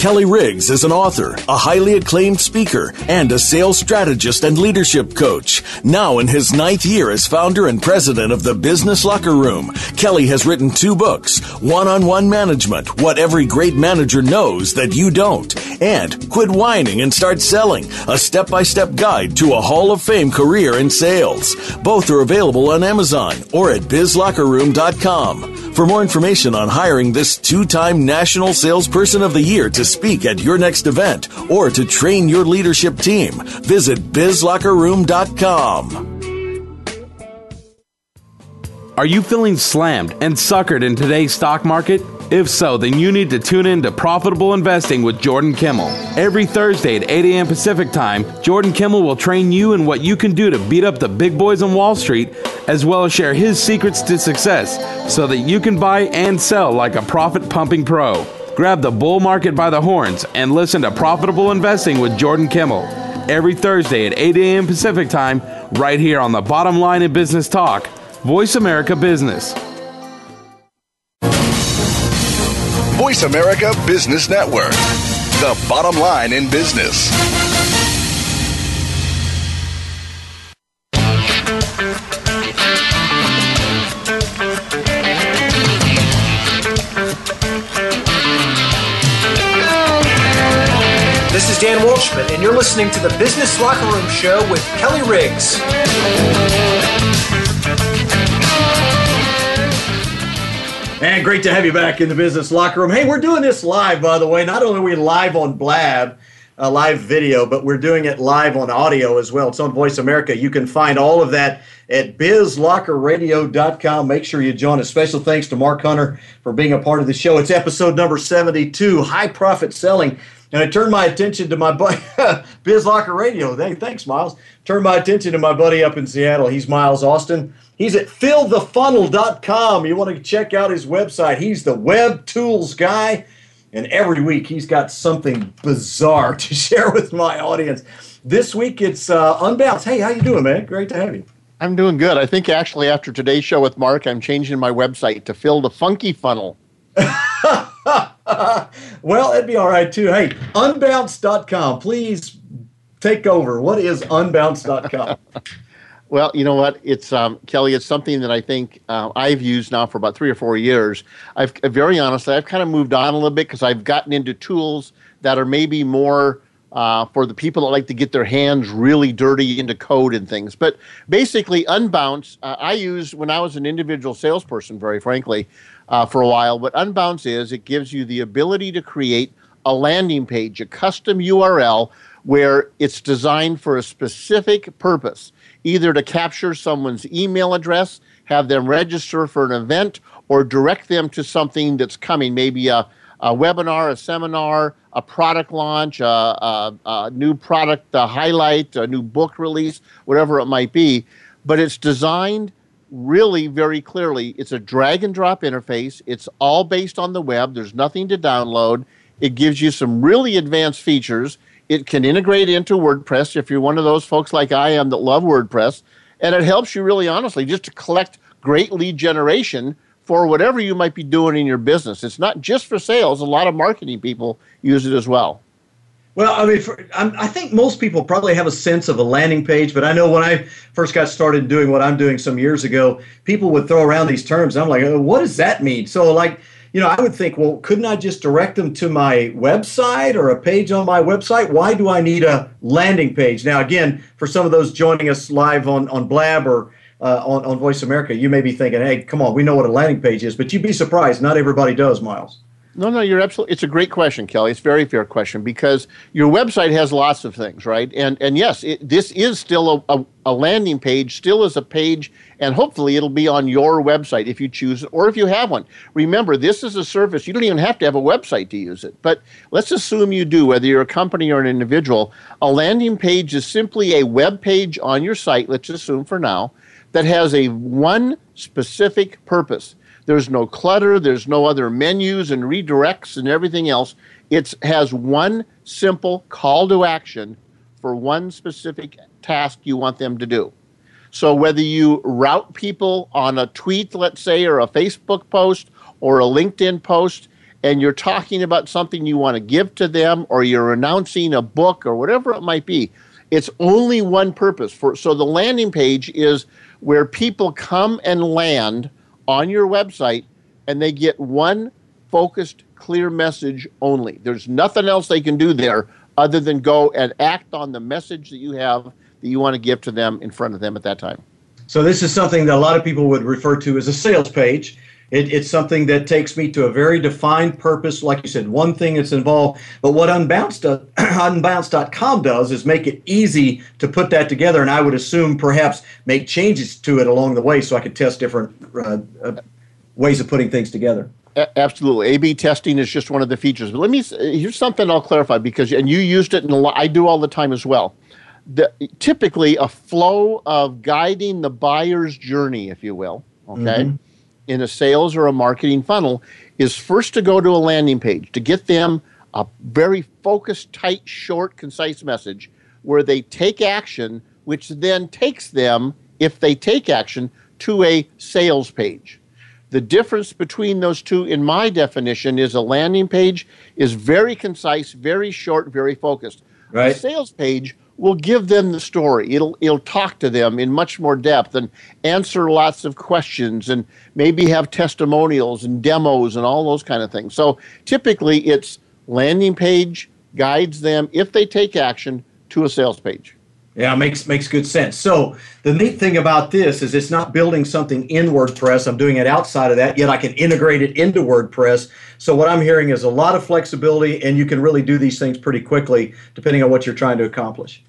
Kelly Riggs is an author, a highly acclaimed speaker, and a sales strategist and leadership coach. Now in his ninth year as founder and president of the Business Locker Room, Kelly has written two books One on One Management What Every Great Manager Knows That You Don't, and Quit Whining and Start Selling A Step by Step Guide to a Hall of Fame Career in Sales. Both are available on Amazon or at bizlockerroom.com. For more information on hiring this two time National Salesperson of the Year to speak at your next event or to train your leadership team, visit bizlockerroom.com. Are you feeling slammed and suckered in today's stock market? If so, then you need to tune in to Profitable Investing with Jordan Kimmel. Every Thursday at 8 a.m. Pacific Time, Jordan Kimmel will train you in what you can do to beat up the big boys on Wall Street, as well as share his secrets to success so that you can buy and sell like a profit pumping pro. Grab the bull market by the horns and listen to Profitable Investing with Jordan Kimmel. Every Thursday at 8 a.m. Pacific Time, right here on the Bottom Line in Business Talk Voice America Business. Voice America Business Network. The bottom line in business. Dan Walshman, and you're listening to the Business Locker Room Show with Kelly Riggs. And great to have you back in the business locker room. Hey, we're doing this live, by the way. Not only are we live on Blab, a live video, but we're doing it live on audio as well. It's on Voice America. You can find all of that at bizlockerradio.com. Make sure you join us. Special thanks to Mark Hunter for being a part of the show. It's episode number 72, High Profit Selling. And I turned my attention to my buddy, <laughs> Biz Locker Radio. Hey, thanks, Miles. Turned my attention to my buddy up in Seattle. He's Miles Austin. He's at fillthefunnel.com. You want to check out his website. He's the web tools guy. And every week he's got something bizarre <laughs> to share with my audience. This week it's uh, Unbounce. Hey, how you doing, man? Great to have you. I'm doing good. I think actually after today's show with Mark, I'm changing my website to Fill the Funky Funnel. <laughs> <laughs> well, it'd be all right too. Hey, unbounce.com. Please take over. What is unbounce.com? <laughs> Well, you know what? It's um, Kelly. It's something that I think uh, I've used now for about three or four years. I've very honestly, I've kind of moved on a little bit because I've gotten into tools that are maybe more uh, for the people that like to get their hands really dirty into code and things. But basically, Unbounce, uh, I used when I was an individual salesperson, very frankly, uh, for a while. What Unbounce is, it gives you the ability to create a landing page, a custom URL where it's designed for a specific purpose either to capture someone's email address, have them register for an event, or direct them to something that's coming, maybe a, a webinar, a seminar, a product launch, a, a, a new product a highlight, a new book release, whatever it might be. But it's designed really very clearly. It's a drag and drop interface. It's all based on the web. There's nothing to download. It gives you some really advanced features. It can integrate into WordPress if you're one of those folks like I am that love WordPress. And it helps you really honestly just to collect great lead generation for whatever you might be doing in your business. It's not just for sales, a lot of marketing people use it as well. Well, I mean, for, I think most people probably have a sense of a landing page, but I know when I first got started doing what I'm doing some years ago, people would throw around these terms. I'm like, oh, what does that mean? So, like, you know, I would think, well, couldn't I just direct them to my website or a page on my website? Why do I need a landing page? Now, again, for some of those joining us live on, on Blab or uh, on, on Voice America, you may be thinking, hey, come on, we know what a landing page is, but you'd be surprised. Not everybody does, Miles. No, no, you're absolutely. It's a great question, Kelly. It's a very fair question because your website has lots of things, right? And and yes, it, this is still a, a, a, landing page, still is a page, and hopefully it'll be on your website if you choose or if you have one. Remember, this is a service. You don't even have to have a website to use it. But let's assume you do, whether you're a company or an individual. A landing page is simply a web page on your site. Let's assume for now that has a one specific purpose there's no clutter, there's no other menus and redirects and everything else. It has one simple call to action for one specific task you want them to do. So whether you route people on a tweet, let's say, or a Facebook post or a LinkedIn post, and you're talking about something you want to give to them, or you're announcing a book or whatever it might be, it's only one purpose. For so the landing page is where people come and land on your website and they get one focused, clear message only. There's nothing else they can do there other than go and act on the message that you have that you want to give to them in front of them at that time. So, this is something that a lot of people would refer to as a sales page. It, it's something that takes me to a very defined purpose. Like you said, one thing that's involved. But what Unbounce does, <clears throat> Unbounce.com does is make it easy to put that together. And I would assume perhaps make changes to it along the way so I could test different uh, uh, ways of putting things together. Absolutely, A/B testing is just one of the features. But let me here's something I'll clarify because and you used it, and I do all the time as well. The, typically, a flow of guiding the buyer's journey, if you will, okay, mm-hmm in a sales or a marketing funnel is first to go to a landing page to get them a very focused, tight, short, concise message where they take action, which then takes them, if they take action, to a sales page. The difference between those two, in my definition, is a landing page is very concise, very short, very focused. Right. A sales page will give them the story. It'll it'll talk to them in much more depth and answer lots of questions and maybe have testimonials and demos and all those kind of things. So typically it's landing page guides them if they take action to a sales page. Yeah, makes makes good sense. So the neat thing about this is it's not building something in WordPress. I'm doing it outside of that, yet I can integrate it into WordPress. So what I'm hearing is a lot of flexibility, and you can really do these things pretty quickly, depending on what you're trying to accomplish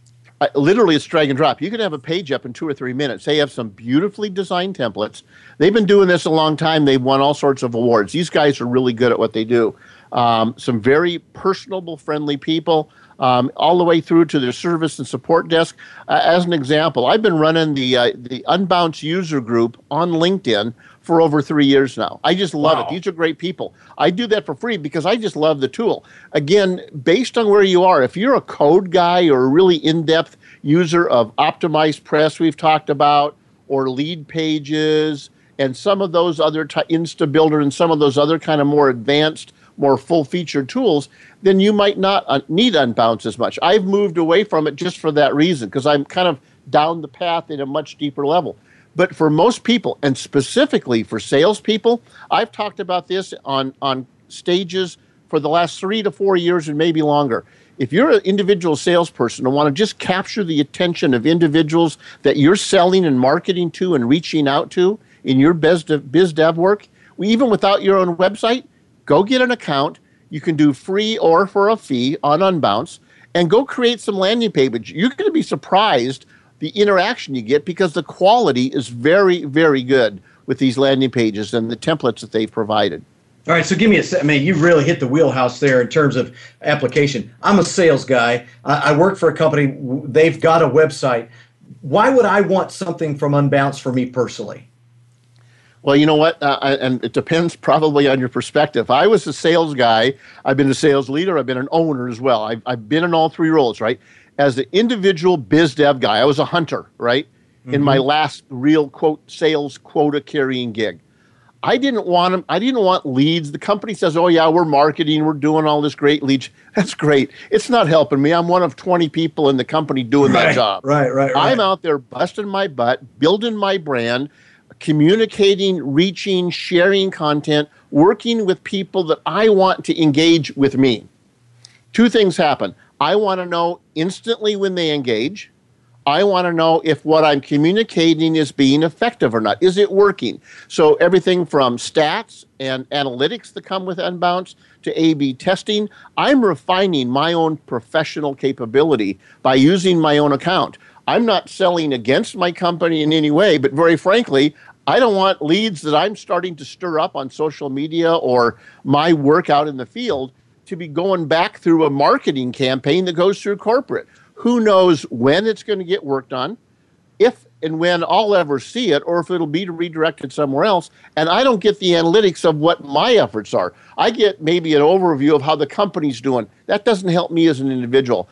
literally it's drag and drop. You can have a page up in two or three minutes. They have some beautifully designed templates. They've been doing this a long time. They've won all sorts of awards. These guys are really good at what they do. Um, some very personable, friendly people. Um, all the way through to their service and support desk. Uh, as an example, I've been running the uh, the Unbounce user group on LinkedIn for over three years now. I just love wow. it. These are great people. I do that for free because I just love the tool. Again, based on where you are, if you're a code guy or a really in depth user of OptimizePress we've talked about, or Leadpages, and some of those other t- InstaBuilder and some of those other kind of more advanced, more full featured tools, then you might not uh, need Unbounce as much. I've moved away from it just for that reason because I'm kind of down the path at a much deeper level. But for most people, and specifically for salespeople, I've talked about this on, on stages for the last three to four years and maybe longer. If you're an individual salesperson and want to just capture the attention of individuals that you're selling and marketing to and reaching out to in your biz dev, biz dev work, even without your own website, go get an account. You can do free or for a fee on Unbounce and go create some landing pages. You're going to be surprised the interaction you get because the quality is very, very good with these landing pages and the templates that they've provided. All right, so give me a. I mean, you really hit the wheelhouse there in terms of application. I'm a sales guy. I, I work for a company. They've got a website. Why would I want something from Unbounce for me personally? Well, you know what? Uh, I, and it depends probably on your perspective. I was a sales guy. I've been a sales leader. I've been an owner as well. I've, I've been in all three roles, right? As an individual biz dev guy, I was a hunter, right? Mm-hmm. In my mm-hmm. last real quote sales quota carrying gig. I didn't want them. I didn't want leads. The company says, "Oh yeah, we're marketing. We're doing all this great leads. <laughs> That's great. It's not helping me. I'm one of 20 people in the company doing right, that job. Right, right, right. I'm out there busting my butt, building my brand, communicating, reaching, sharing content, working with people that I want to engage with me. Two things happen. I want to know instantly when they engage. I want to know if what I'm communicating is being effective or not. Is it working? So, everything from stats and analytics that come with Unbounce to A B testing, I'm refining my own professional capability by using my own account. I'm not selling against my company in any way, but very frankly, I don't want leads that I'm starting to stir up on social media or my work out in the field to be going back through a marketing campaign that goes through corporate. Who knows when it's going to get worked on, if and when I'll ever see it, or if it'll be redirected somewhere else. And I don't get the analytics of what my efforts are. I get maybe an overview of how the company's doing. That doesn't help me as an individual.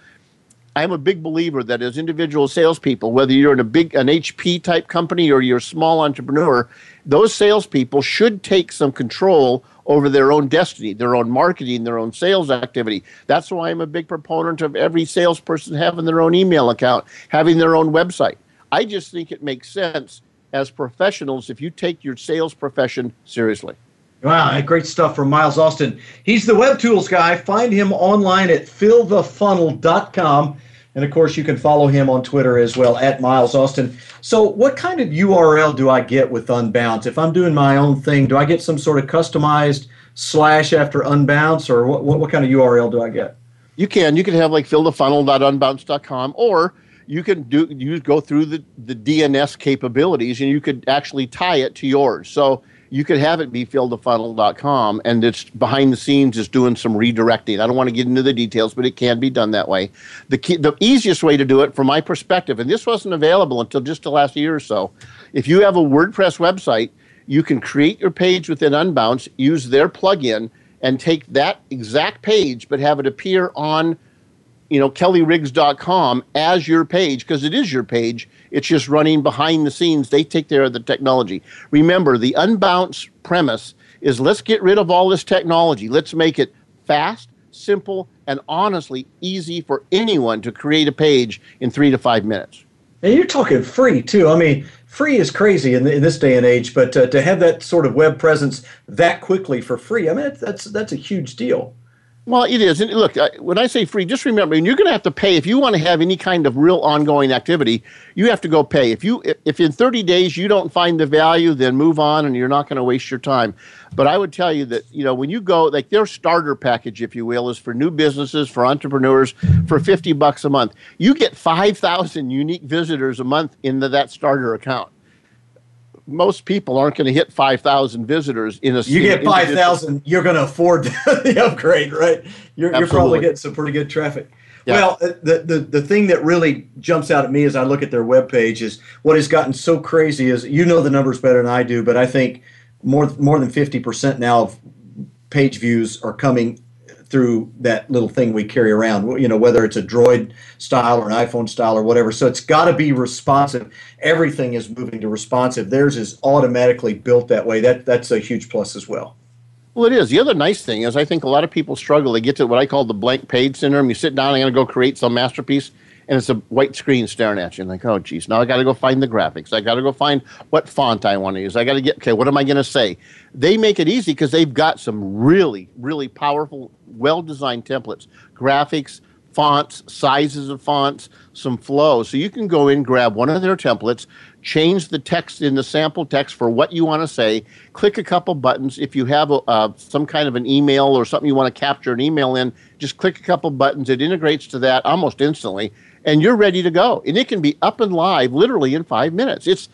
I'm a big believer that as individual salespeople, whether you're in a big an HP type company or you're a small entrepreneur, those salespeople should take some control over their own destiny, their own marketing, their own sales activity. That's why I'm a big proponent of every salesperson having their own email account, having their own website. I just think it makes sense as professionals if you take your sales profession seriously. Wow, great stuff from Miles Austin. He's the web tools guy. Find him online at fillthefunnel.com. And of course, you can follow him on Twitter as well at Miles Austin. So, what kind of URL do I get with Unbounce? If I'm doing my own thing, do I get some sort of customized slash after Unbounce, or what, what, what kind of URL do I get? You can. You can have like fillthefunnel.unbounce.com, or you can do you go through the, the DNS capabilities and you could actually tie it to yours. So you could have it be fillthefunnel.com and it's behind the scenes is doing some redirecting. I don't want to get into the details, but it can be done that way. The key, the easiest way to do it from my perspective, and this wasn't available until just the last year or so. If you have a WordPress website, you can create your page within Unbounce, use their plugin, and take that exact page, but have it appear on you know kellyriggs.com as your page because it is your page. It's just running behind the scenes. They take care of the technology. Remember the unbounce premise is let's get rid of all this technology. Let's make it fast simple and honestly easy for anyone to create a page in three to five minutes. And you're talking free too. I mean free is crazy in, in this day and age but uh, to have that sort of web presence that quickly for free i mean that's that's a huge deal well, it is. And look, uh, when I say free, just remember, and you're going to have to pay if you want to have any kind of real ongoing activity. You have to go pay. If you if in 30 days you don't find the value, then move on, and you're not going to waste your time. But I would tell you that you know when you go, like their starter package, if you will, is for new businesses, for entrepreneurs, for 50 bucks a month. You get 5,000 unique visitors a month into that starter account most people aren't going to hit 5,000 visitors in a You get 5,000, you're going to afford <laughs> the upgrade, right? You're, you're, probably getting some pretty good traffic. Yeah. Well, uh, the, the, the thing that really jumps out at me as I look at their web webpage is what has gotten so crazy is you know the numbers better than I do, but I think more, more than 50% now of page views are coming through that little thing we carry around, you know, whether it's a Droid style or an iPhone style or whatever. So it's got to be responsive. Everything is moving to responsive. Theirs is automatically built that way. That that's a huge plus as well. Well, it is. The other nice thing is I think a lot of people struggle. They get to what I call the blank page syndrome. You sit down, I'm going to go create some masterpiece and it's a white screen staring at you. And like, oh, geez, now I got to go find the graphics. I got to go find what font I want to use. I got to get, okay, what am I going to say? They make it easy because they've got some really, really powerful, well designed templates, graphics, fonts, sizes of fonts, some flow. So you can go in, grab one of their templates, change the text in the sample text for what you want to say, click a couple buttons. If you have a, uh, some kind of an email or something you want to capture an email in, just click a couple buttons. It integrates to that almost instantly and you're ready to go. And it can be up and live literally in five minutes. It's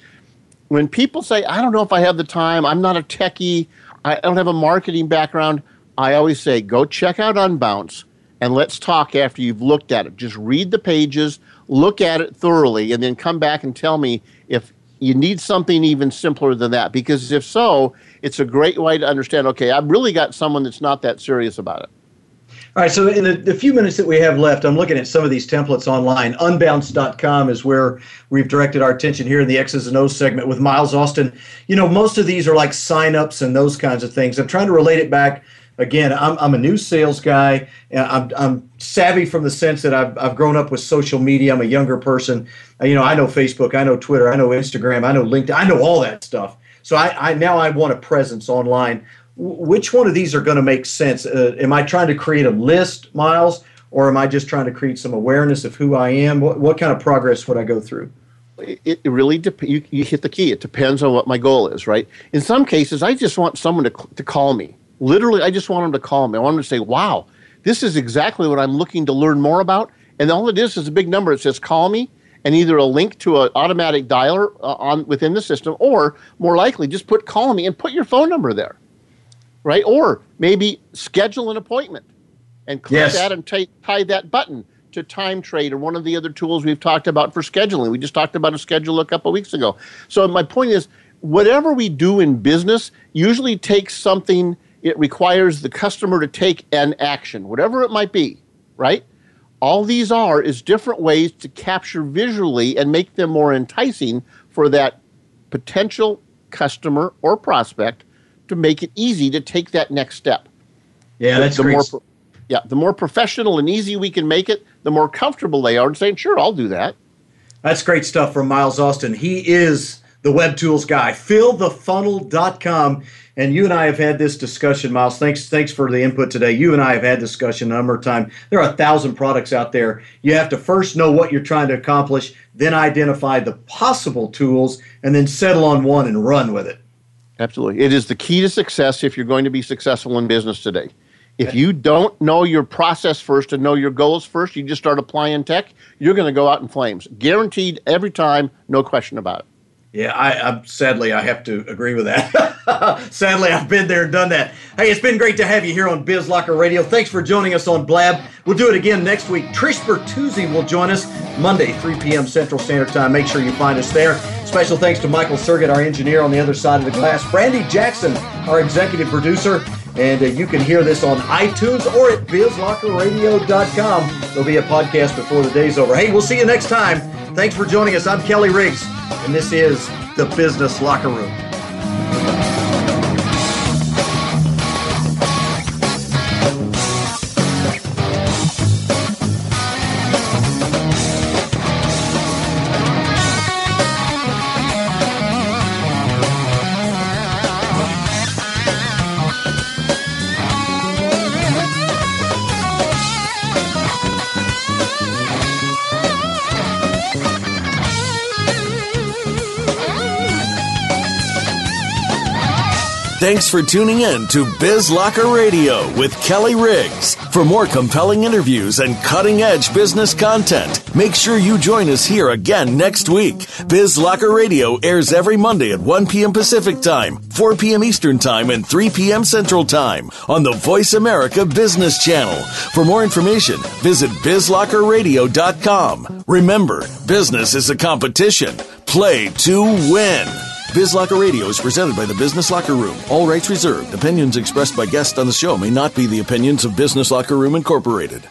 when people say, I don't know if I have the time, I'm not a techie, I don't have a marketing background, I always say, go check out Unbounce and let's talk after you've looked at it. Just read the pages, look at it thoroughly, and then come back and tell me if you need something even simpler than that. Because if so, it's a great way to understand okay, I've really got someone that's not that serious about it. All right, so in the, the, few minutes that we have left, I'm looking at some of these templates online. Unbounce.com is where we've directed our attention here in the X's and O's segment with Miles Austin. You know, most of these are like signups and those kinds of things. I'm trying to relate it back. Again, I'm, I'm a new sales guy. I'm, I'm savvy from the sense that I've, I've grown up with social media. I'm a younger person. You know, I know Facebook, I know Twitter, I know Instagram, I know LinkedIn, I know all that stuff. So I, I now I want a presence online which one of these are going to make sense? Uh, am I trying to create a list, Miles, or am I just trying to create some awareness of who I am? What, what kind of progress would I go through? It, it really dep- you, you hit the key. It depends on what my goal is, right? In some cases, I just want someone to, to call me. Literally, I just want them to call me. I want them to say, wow, this is exactly what I'm looking to learn more about. And all it is is a big number. It says, call me, and either a link to an automatic dialer uh, on within the system, or more likely, just put call me and put your phone number there, right? Or maybe schedule an appointment and click Yes. that and t- tie that button to TimeTrade or one of the other tools we've talked about for scheduling we just talked about a schedule a couple weeks ago so my point is whatever we do in business usually takes something it requires the customer to take an action whatever it might be right all these are is different ways to capture visually and make them more enticing for that potential customer or prospect to make it easy to take that next step Yeah, the, that's the great. more yeah the more professional and easy we can make it the more comfortable they are in saying sure i'll do that That's great stuff from Miles Austin. He is the web tools guy. Fillthefunnel.com. And you and I have had this discussion, Miles. Thanks, thanks for the input today. You and I have had discussion a number of times. There are a thousand products out there. You have to first know what you're trying to accomplish, then identify the possible tools, and then settle on one and run with it. Absolutely. It is the key to success if you're going to be successful in business today. If you don't know your process first and know your goals first, you just start applying tech, you're going to go out in flames. Guaranteed every time, no question about it. Yeah, I, I sadly I have to agree with that. <laughs> sadly, I've been there and done that. Hey, it's been great to have you here on Biz Locker Radio. Thanks for joining us on Blab. We'll do it again next week. Trish Bertuzzi will join us Monday, 3 p.m. Central Standard Time. Make sure you find us there. Special thanks to Michael Sergett, our engineer on the other side of the glass. Brandy Jackson, our executive producer. And uh, you can hear this on iTunes or at bizlockerradio.com. There'll be a podcast before the day's over. Hey, we'll see you next time. Thanks for joining us. I'm Kelly Riggs, and this is the Business Locker Room. Thanks for tuning in to Biz Locker Radio with Kelly Riggs. For more compelling interviews and cutting edge business content, make sure you join us here again next week. Biz Locker Radio airs every Monday at 1 p.m. Pacific Time, 4 p.m. Eastern Time, and 3 p.m. Central Time on the Voice America Business Channel. For more information, visit bizlockerradio.com. Remember, business is a competition. Play to win. Biz Locker Radio is presented by the Business Locker Room. All rights reserved. Opinions expressed by guests on the show may not be the opinions of Business Locker Room Incorporated.